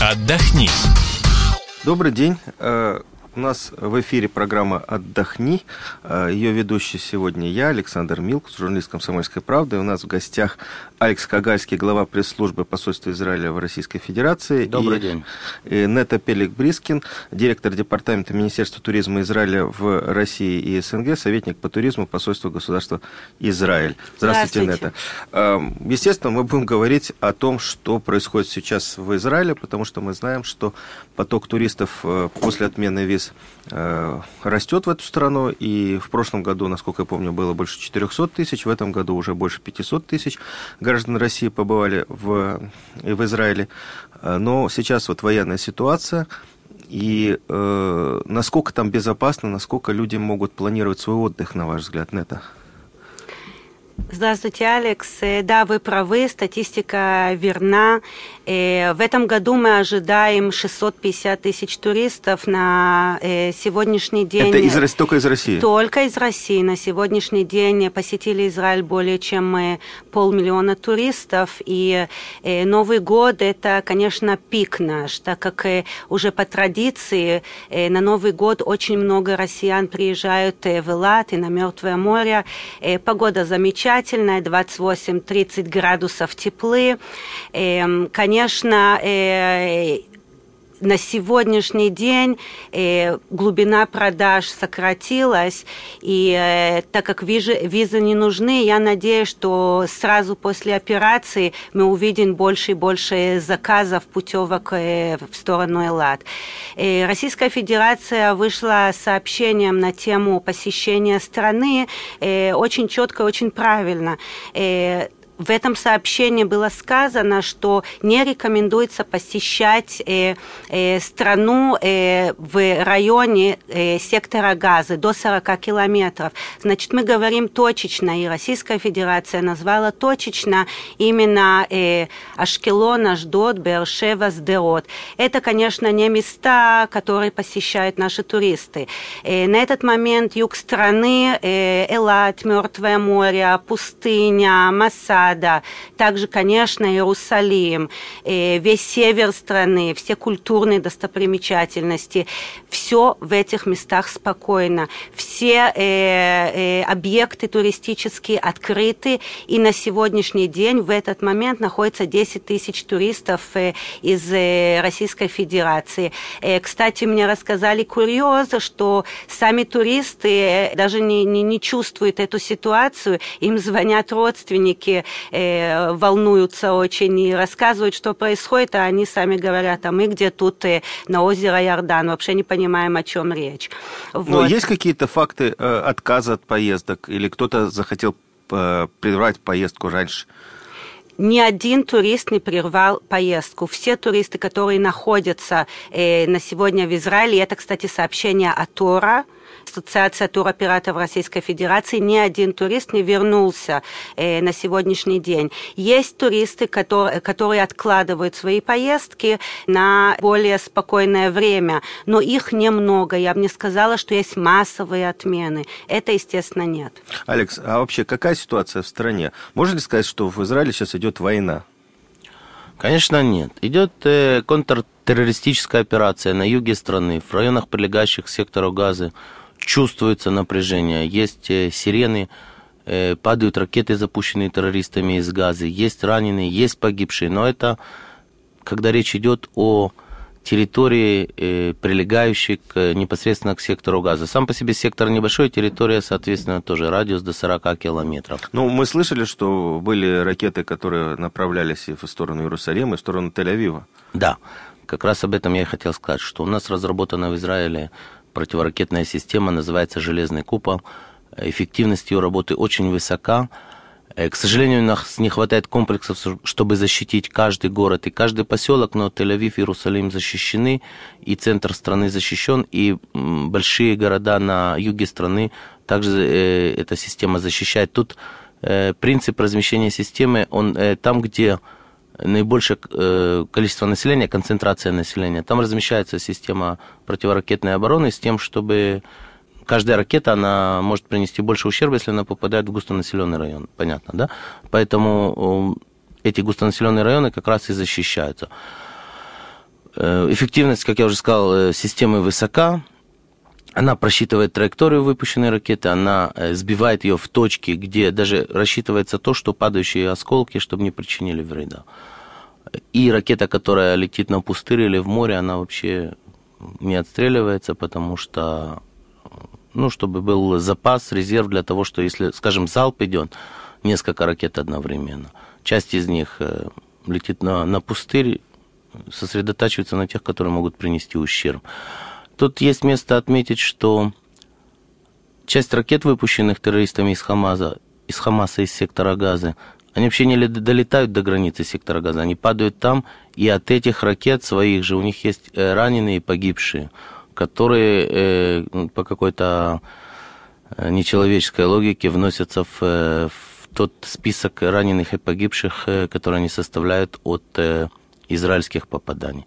Отдохни. Добрый день. У нас в эфире программа «Отдохни». Э, Ее ведущий сегодня я, Александр Милк, журналист «Комсомольской правды». У нас в гостях Алекс Кагальский, глава пресс-службы посольства Израиля в Российской Федерации. Добрый и, день. И Нета Пелик-Брискин, директор департамента Министерства туризма Израиля в России и СНГ, советник по туризму посольства государства Израиль. Здравствуйте, Здравствуйте. Нета. Э, Естественно, мы будем говорить о том, что происходит сейчас в Израиле, потому что мы знаем, что поток туристов э, после отмены виз э, растет в эту страну, и в прошлом году, насколько я помню, было больше 400 тысяч, в этом году уже больше 500 тысяч граждан России побывали в, и в Израиле. Э, Но сейчас вот военная ситуация, и э, насколько там безопасно, насколько люди могут планировать свой отдых, на ваш взгляд, Нета? Здравствуйте, Алекс. Э, Да, вы правы, статистика верна. Э, В этом году мы ожидаем 650 тысяч туристов на э, сегодняшний день. Это из, только из России? Только из России. На сегодняшний день посетили Израиль более чем э, полмиллиона туристов. И Новый год – это, конечно, пик наш, так как уже по традиции на Новый год очень много россиян приезжают в Элат и на Мертвое море. Погода замечательная, 28-30 градусов теплы. Эм, Конечно, э, на сегодняшний день э, глубина продаж сократилась, и э, так как визы, визы не нужны, я надеюсь, что сразу после операции мы увидим больше и больше заказов путевок э, в сторону Эллад. Э, Российская Федерация вышла сообщением на тему посещения страны э, очень четко, очень правильно. Э, в этом сообщении было сказано, что не рекомендуется посещать э, э, страну э, в районе э, сектора газа до 40 километров. Значит, мы говорим точечно, и Российская Федерация назвала точечно именно э, Ашкелон, Аждот, Бершева, Сдерот. Это, конечно, не места, которые посещают наши туристы. Э, на этот момент юг страны, э, Элат, Мертвое море, пустыня, Масад, Града, также, конечно, Иерусалим, э, весь север страны, все культурные достопримечательности, все в этих местах спокойно. Все э, э, объекты туристические открыты, и на сегодняшний день в этот момент находится 10 тысяч туристов из Российской Федерации. Кстати, мне рассказали курьез, что сами туристы даже не, не, не чувствуют эту ситуацию, им звонят родственники, э, волнуются очень и рассказывают, что происходит, а они сами говорят, а мы где тут э, на озеро Иордан, вообще не понимаем, о чем речь. Но есть какие-то факты э, отказа от поездок, или кто-то захотел э, прервать поездку раньше? ни один турист не прервал поездку. Все туристы, которые находятся э, на сегодня в Израиле, это, кстати, сообщение от Тора, Ассоциация туроператоров Российской Федерации, ни один турист не вернулся э, на сегодняшний день. Есть туристы, которые, которые откладывают свои поездки на более спокойное время, но их немного. Я бы не сказала, что есть массовые отмены. Это, естественно, нет. Алекс, а вообще какая ситуация в стране? Можно ли сказать, что в Израиле сейчас идет война? Конечно, нет. Идет э, контртеррористическая операция на юге страны, в районах, прилегающих к сектору газа. Чувствуется напряжение, есть э, сирены, э, падают ракеты, запущенные террористами из газа, есть раненые, есть погибшие. Но это когда речь идет о территории, э, прилегающей к, непосредственно к сектору газа. Сам по себе сектор небольшой, территория, соответственно, тоже радиус до 40 километров. Ну, мы слышали, что были ракеты, которые направлялись и в сторону Иерусалима, и в сторону Тель-Авива. Да, как раз об этом я и хотел сказать, что у нас разработана в Израиле противоракетная система, называется «Железный купол». Эффективность ее работы очень высока. Э, К сожалению, у нас не хватает комплексов, чтобы защитить каждый город и каждый поселок, но Тель-Авив и Иерусалим защищены, и центр страны защищен, и большие города на юге страны также э, эта система защищает. Тут э, принцип размещения системы, он там, где наибольшее э, количество населения, концентрация населения, там размещается система противоракетной обороны с тем, чтобы каждая ракета, она может принести больше ущерба, если она попадает в густонаселенный район. Понятно, да? Поэтому э, эти густонаселенные районы как раз и защищаются. Эффективность, как я уже сказал, системы высока. Она просчитывает траекторию выпущенной ракеты, она сбивает ее в точке, где даже рассчитывается то, что падающие осколки, чтобы не причинили вреда. И ракета, которая летит на пустырь или в море, она вообще не отстреливается, потому что, ну, чтобы был запас, резерв для того, что если, скажем, залп идет, несколько ракет одновременно, часть из них э, летит на, на пустырь, сосредотачивается на тех, которые могут принести ущерб. Тут есть место отметить, что часть ракет, выпущенных террористами из Хамаза, из Хамаса, из сектора Газа, они вообще не долетают до границы сектора газа, они падают там, и от этих ракет своих же у них есть э, раненые и погибшие, которые э, по какой-то э, нечеловеческой логике вносятся в, в тот список раненых и погибших, которые они составляют от израильских попаданий.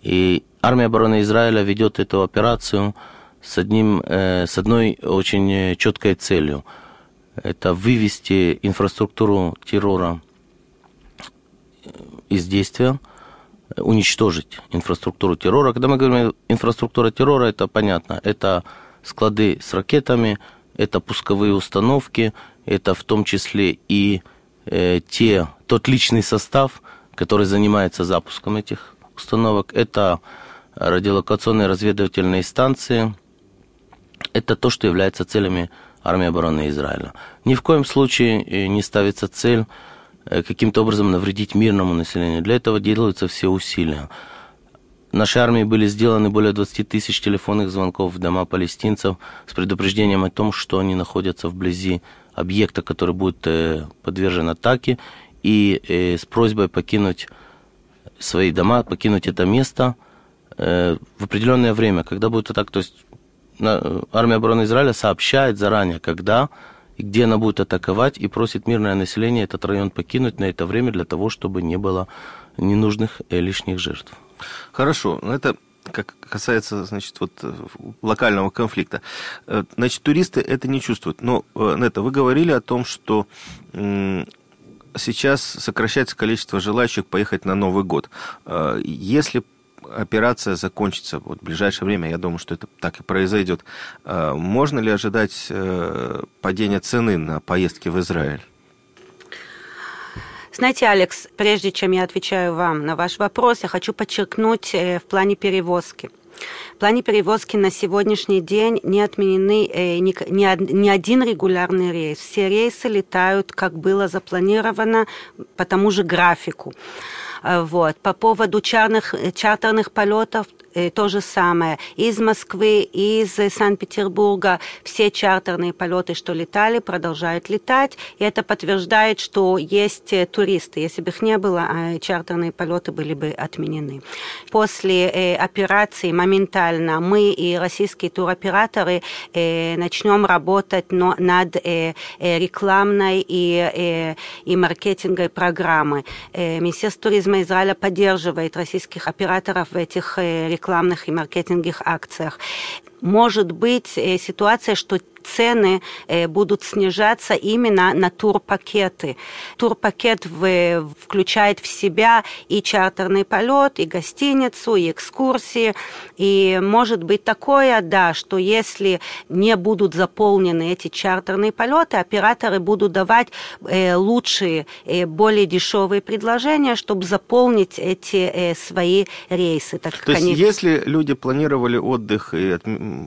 И армия обороны Израиля ведет эту операцию с, одним, с одной очень четкой целью – это вывести инфраструктуру террора из действия, уничтожить инфраструктуру террора. Когда мы говорим инфраструктура террора, это понятно. Это склады с ракетами, это пусковые установки, это в том числе и э, те, тот личный состав, который занимается запуском этих установок. Это радиолокационные разведывательные станции. Это то, что является целями армии обороны Израиля. Ни в коем случае э, не ставится цель э, каким-то образом навредить мирному населению. Для этого делаются все усилия. Нашей армии были сделаны более 20 тысяч телефонных звонков в дома палестинцев с предупреждением о том, что они находятся вблизи объекта, который будет э, подвержен атаке, и с просьбой покинуть свои дома, покинуть это место в определенное время, когда будет атака. То есть армия обороны Израиля сообщает заранее, когда и где она будет атаковать, и просит мирное население этот район покинуть на это время для того, чтобы не было ненужных и лишних жертв. Хорошо, это как касается, значит, вот э, локального конфликта. Э, значит, туристы это не чувствуют. Но, э, Нета, вы говорили о том, что сейчас сокращается количество желающих поехать на Новый год. Если операция закончится вот в ближайшее время, я думаю, что это так и произойдет. А, можно ли ожидать э, падения цены на поездки в Израиль? Знаете, Алекс, прежде чем я отвечаю вам на ваш вопрос, я хочу подчеркнуть э, в плане перевозки. В плане перевозки на сегодняшний день не отменены э, ни, ни, ни один регулярный рейс. Все рейсы летают, как было запланировано, по тому же графику. Э, вот. По поводу чарных, э, чартерных полетов Э, то же самое. Из Москвы, из Санкт-Петербурга все чартерные полеты, что летали, продолжают летать. И это подтверждает, что есть туристы. Если бы их не было, а чартерные полеты были бы отменены. После операции моментально мы и российские туроператоры начнем работать над рекламной и, и маркетинговой программой. Министерство туризма Израиля поддерживает российских операторов в этих рекламных рекламных и маркетинговых акциях. Может быть э, ситуация, что цены э, будут снижаться именно на турпакеты. Турпакет включает в себя и чартерный полет, и гостиницу, и экскурсии. И может быть такое, да, что если не будут заполнены эти чартерные полеты, операторы будут давать э, лучшие, э, более дешевые предложения, чтобы заполнить эти свои рейсы. Так То есть, они... если люди планировали отдых и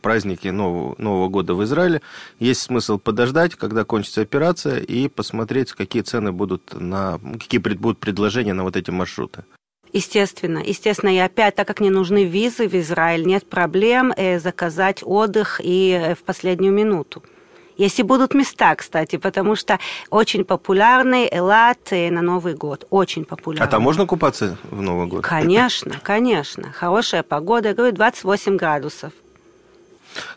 праздники Нового, Нового года в Израиле, есть смысл подождать, когда кончится операция, и посмотреть, какие цены будут на, какие будут предложения на вот эти маршруты. Естественно, естественно, и опять, так как не нужны визы в Израиль, нет проблем э, заказать отдых и э, в последнюю минуту. Если будут места, кстати, потому что очень популярный Элат э, на Новый год. Очень популярный. А там можно купаться в Новый год? Конечно, конечно. Хорошая погода. Я говорю, 28 градусов.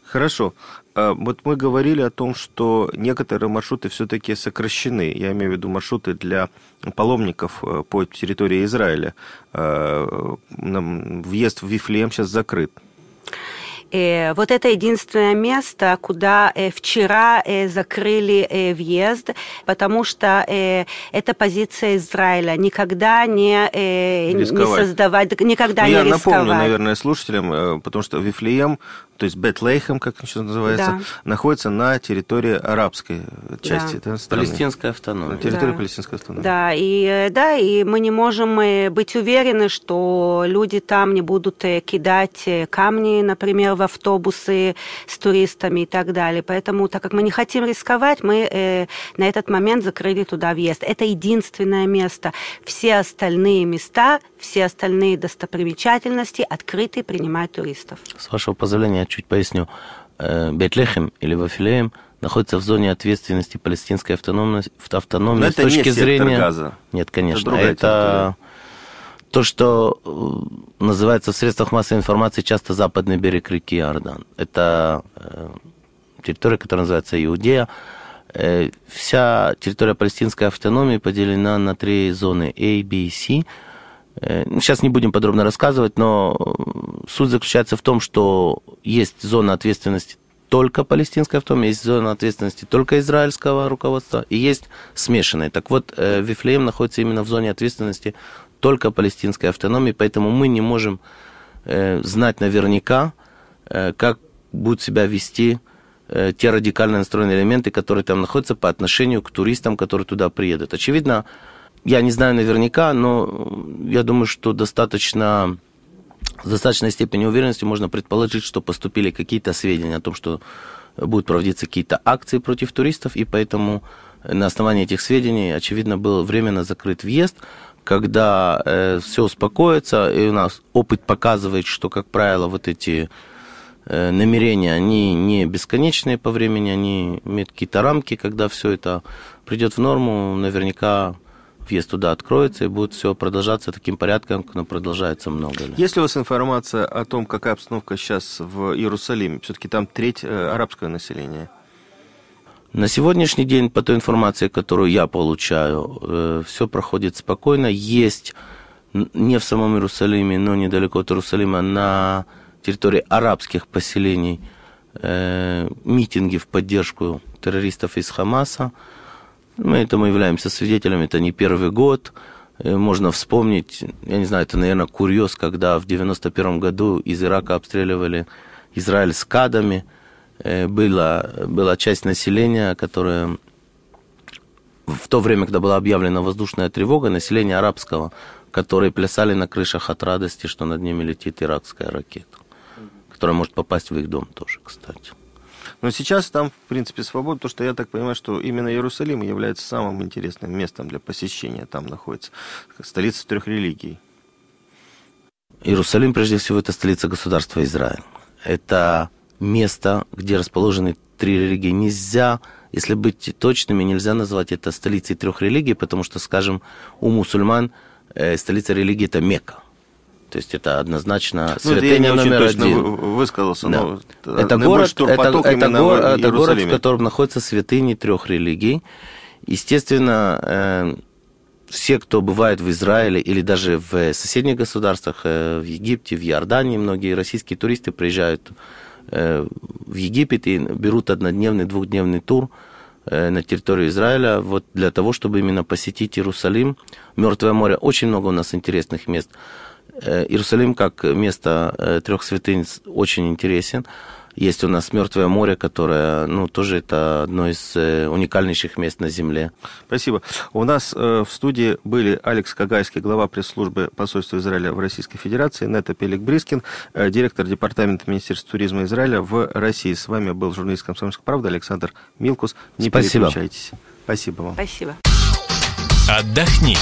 Хорошо. А, вот мы говорили о том, что некоторые маршруты все-таки сокращены. Я имею в виду маршруты для паломников э, по территории Израиля. А, въезд в Вифлеем сейчас закрыт. Э, вот это единственное место, куда э, вчера закрыли въезд, потому что это позиция Израиля. Никогда не, э, не создавать, никогда Но ну, не я рисковать. Я напомню, наверное, слушателям, потому что Вифлеем то есть Бетлейхем, как сейчас называется, да. находится на территории арабской части да. страны. Палестинская автономия. На территории да. палестинской автономии. Да, и, э, да, и мы не можем э, быть уверены, что люди там не будут э, кидать камни, например, в автобусы с туристами и так далее. Поэтому, так как мы не хотим рисковать, мы э, на этот момент закрыли туда въезд. Это единственное место. Все остальные места, все остальные достопримечательности открыты принимать туристов. С вашего позволения, чуть поясню. Э, Бетлехем или Вафилеем находится в зоне ответственности палестинской автономности, автономии Но с точки не зрения... Газа. Нет, конечно. Это, это то, что э, называется в средствах массовой информации часто западный берег реки Иордан. Это э, территория, которая называется Иудея. Вся территория палестинской автономии поделена на три зоны A, B и C – сейчас не будем подробно рассказывать, но э, суть заключается в том, что есть зона ответственности только палестинской автономии, есть зона ответственности только израильского руководства и есть смешанные. Так вот, э, Вифлеем находится именно в зоне ответственности только палестинской автономии, поэтому мы не можем знать наверняка, как будут себя вести те радикально настроенные элементы, которые там находятся по отношению к туристам, которые туда приедут. Очевидно, я не знаю наверняка, но я думаю, что достаточно, с достаточной степенью уверенности можно предположить, что поступили какие-то сведения о том, что будут проводиться какие-то акции против туристов, и поэтому на основании этих сведений, очевидно, был временно закрыт въезд. Когда э, все успокоится, и у нас опыт показывает, что, как правило, вот эти э, намерения, они не бесконечные по времени, они имеют какие-то рамки, когда все это придет в норму, наверняка въезд туда откроется, и будет все продолжаться таким порядком, как оно продолжается много лет. Есть ли у вас информация о том, какая обстановка сейчас в Иерусалиме? Все-таки там треть э, арабского населения. На сегодняшний день, по той информации, которую я получаю, э, все проходит спокойно. Есть не в самом Иерусалиме, но недалеко от Иерусалима, на территории арабских поселений э, митинги в поддержку террористов из Хамаса. Мы этому являемся свидетелями, это не первый год. Э, можно вспомнить, я не знаю, это, наверное, курьез, когда в 91 году из Ирака обстреливали Израиль с кадами. Э, была, была часть населения, которая в то время, когда была объявлена воздушная тревога, население арабского, которые плясали на крышах от радости, что над ними летит иракская ракета, которая может попасть в их дом тоже, кстати. Но сейчас там, в принципе, свобода, потому что я так понимаю, что именно Иерусалим является самым интересным местом для посещения. Там находится столица трех религий. Иерусалим, прежде всего, это столица государства Израиль. Это место, где расположены три религии. Нельзя, если быть точными, нельзя назвать это столицей трех религий, потому что, скажем, у мусульман э, столица религии это Мекка. То есть это однозначно святыня ну, номер один. высказался. Да. Но это город, это, это, гор, это город, в котором находятся святыни трех религий. Естественно, э, все, кто бывает в Израиле или даже в соседних государствах, э, в Египте, в Иордании, многие российские туристы приезжают э, в Египет и берут однодневный, двухдневный тур э, на территорию Израиля вот для того, чтобы именно посетить Иерусалим. Мертвое море. Очень много у нас интересных мест. Э, Иерусалим как место э, трех святынь очень интересен. Есть у нас Мертвое море, которое, ну, тоже это одно из э, уникальнейших мест на Земле. Спасибо. У нас в студии были Алекс Кагайский, глава пресс-службы посольства Израиля в Российской Федерации, Нета Пелик-Брискин, директор департамента Министерства туризма Израиля в России. С вами был журналист «Комсомольской правды» Александр Милкус. Не Спасибо. переключайтесь. Спасибо вам. Спасибо. Отдохни.